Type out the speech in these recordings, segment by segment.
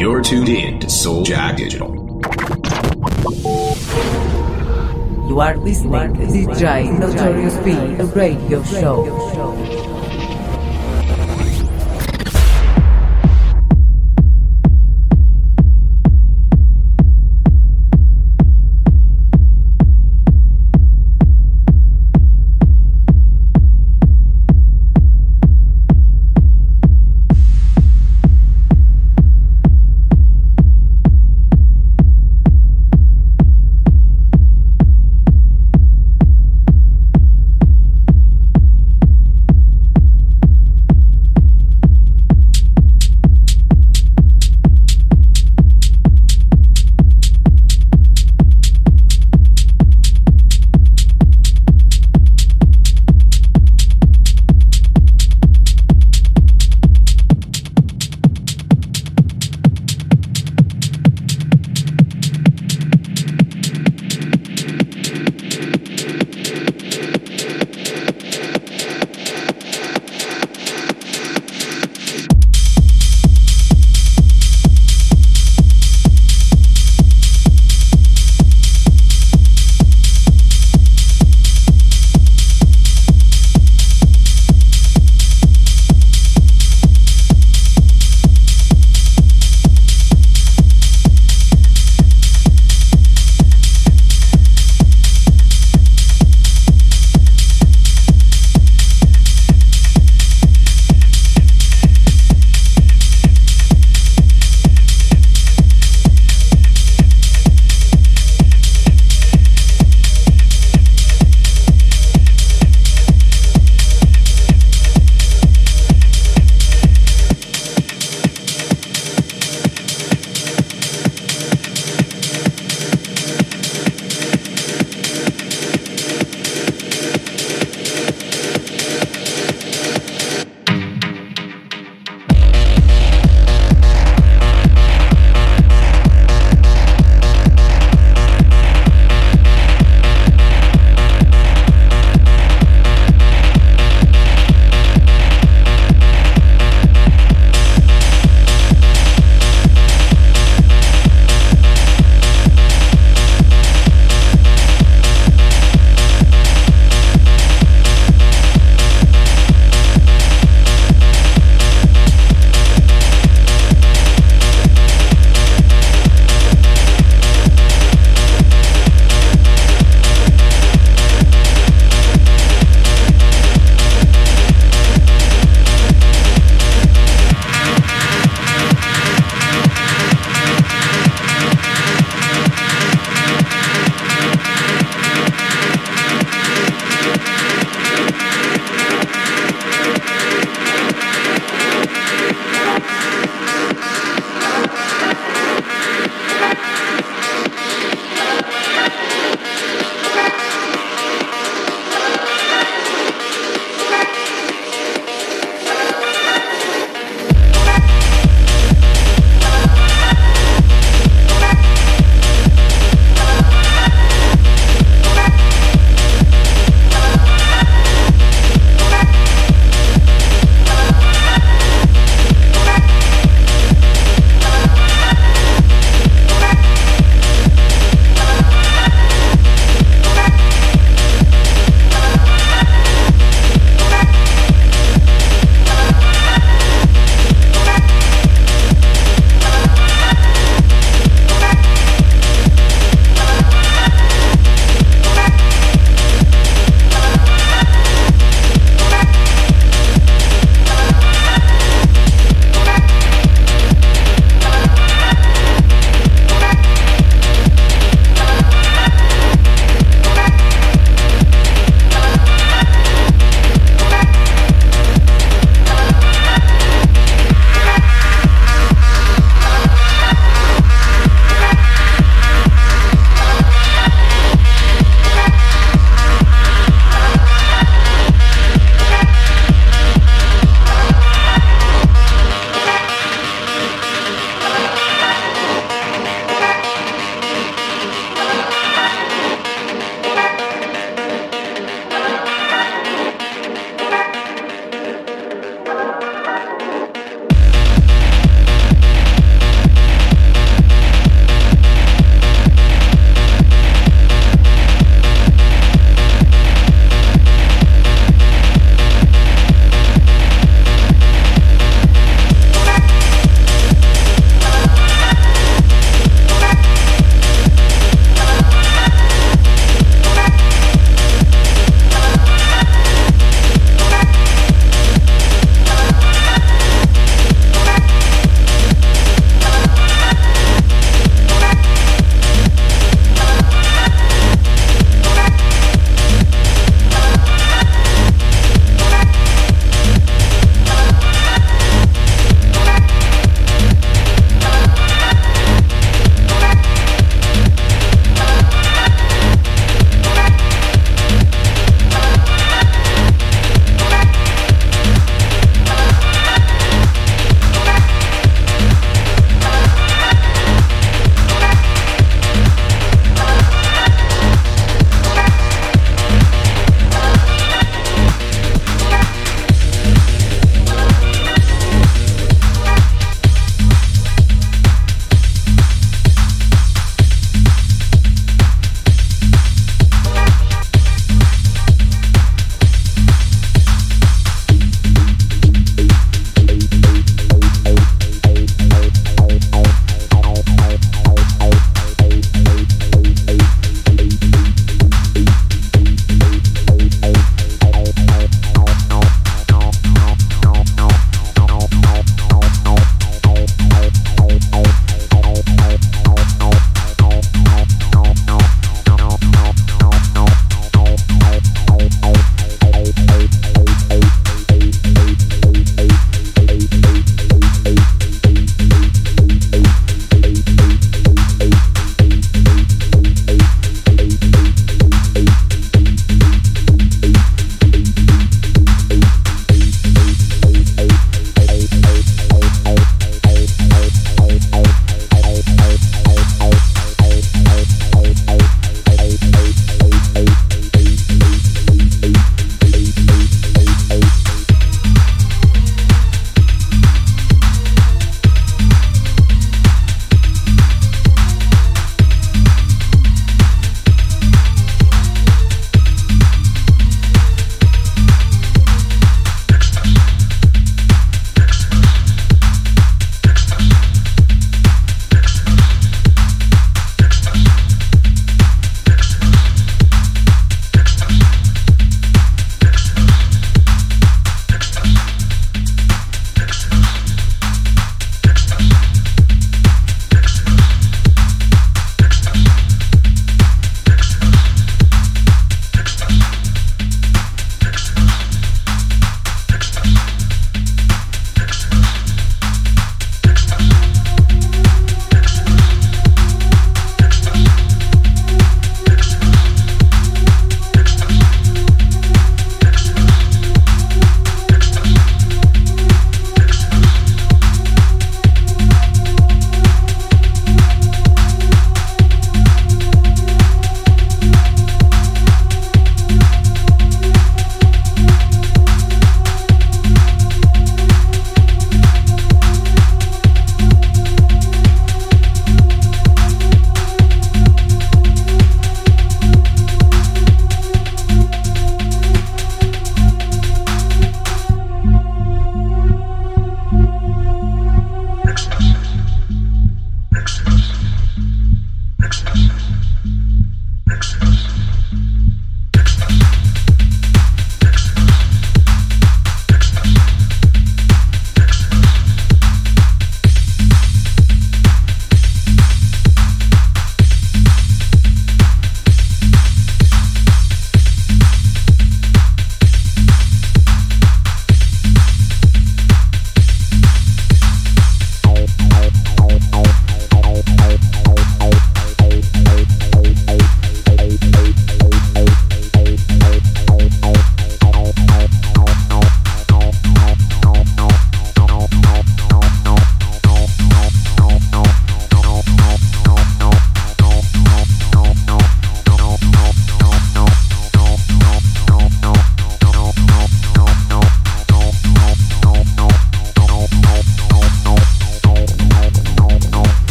You're tuned in to Soul Jack Digital. You are listening to DJ Notorious B, the radio show.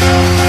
We'll